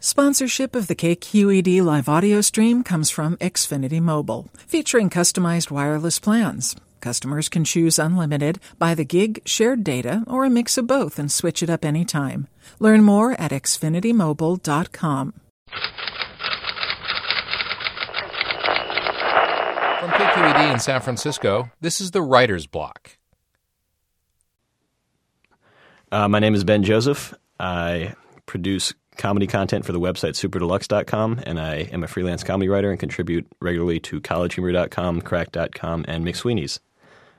Sponsorship of the KQED live audio stream comes from Xfinity Mobile, featuring customized wireless plans. Customers can choose unlimited, by the gig, shared data, or a mix of both and switch it up anytime. Learn more at xfinitymobile.com. From KQED in San Francisco, this is the Writer's Block. Uh, my name is Ben Joseph. I produce comedy content for the website superdeluxe.com, and I am a freelance comedy writer and contribute regularly to collegehumor.com, cracked.com, and McSweeney's,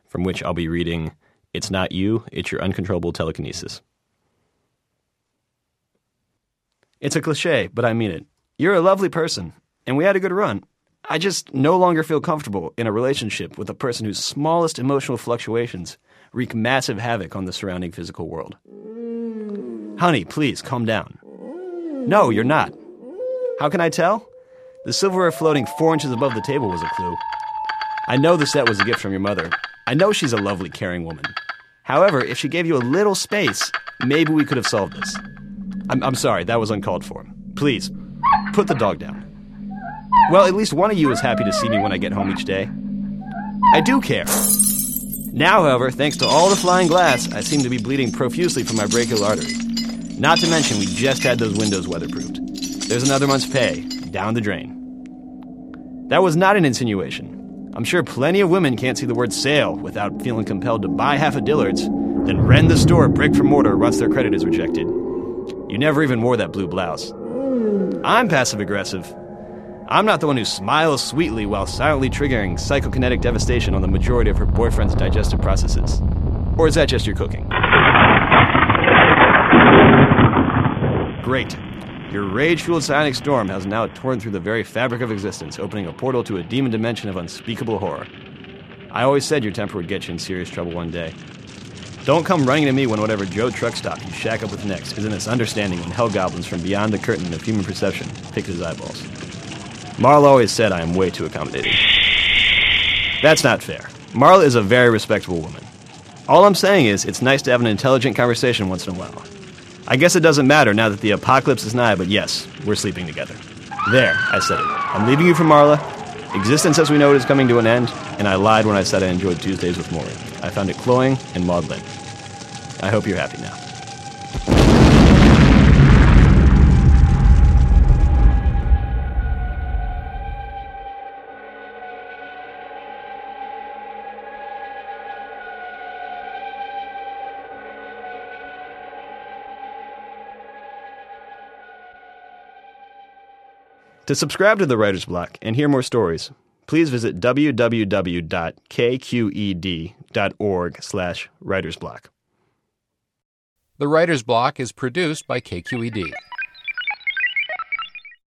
from which I'll be reading It's Not You, It's Your Uncontrollable Telekinesis. It's a cliche, but I mean it. You're a lovely person, and we had a good run. I just no longer feel comfortable in a relationship with a person whose smallest emotional fluctuations wreak massive havoc on the surrounding physical world. Honey, please calm down. No, you're not. How can I tell? The silverware floating four inches above the table was a clue. I know the set was a gift from your mother. I know she's a lovely, caring woman. However, if she gave you a little space, maybe we could have solved this. I'm, I'm sorry, that was uncalled for. Please, put the dog down. Well, at least one of you is happy to see me when I get home each day. I do care. Now, however, thanks to all the flying glass, I seem to be bleeding profusely from my brachial artery. Not to mention, we just had those windows weatherproofed. There's another month's pay down the drain. That was not an insinuation. I'm sure plenty of women can't see the word sale without feeling compelled to buy half a Dillard's, then rend the store brick for mortar once their credit is rejected. You never even wore that blue blouse. I'm passive aggressive. I'm not the one who smiles sweetly while silently triggering psychokinetic devastation on the majority of her boyfriend's digestive processes. Or is that just your cooking? Great. Your rage fueled psionic storm has now torn through the very fabric of existence, opening a portal to a demon dimension of unspeakable horror. I always said your temper would get you in serious trouble one day. Don't come running to me when whatever Joe truck stop you shack up with next is in this understanding when hell goblins from beyond the curtain of human perception pick his eyeballs. Marla always said I am way too accommodating. That's not fair. Marla is a very respectable woman. All I'm saying is, it's nice to have an intelligent conversation once in a while. I guess it doesn't matter now that the apocalypse is nigh, but yes, we're sleeping together. There, I said it. I'm leaving you for Marla. Existence as we know it is coming to an end, and I lied when I said I enjoyed Tuesdays with Morrie. I found it cloying and maudlin. I hope you're happy now. To subscribe to the Writer's Block and hear more stories, please visit www.kqed.org slash writersblock. The Writer's Block is produced by KQED.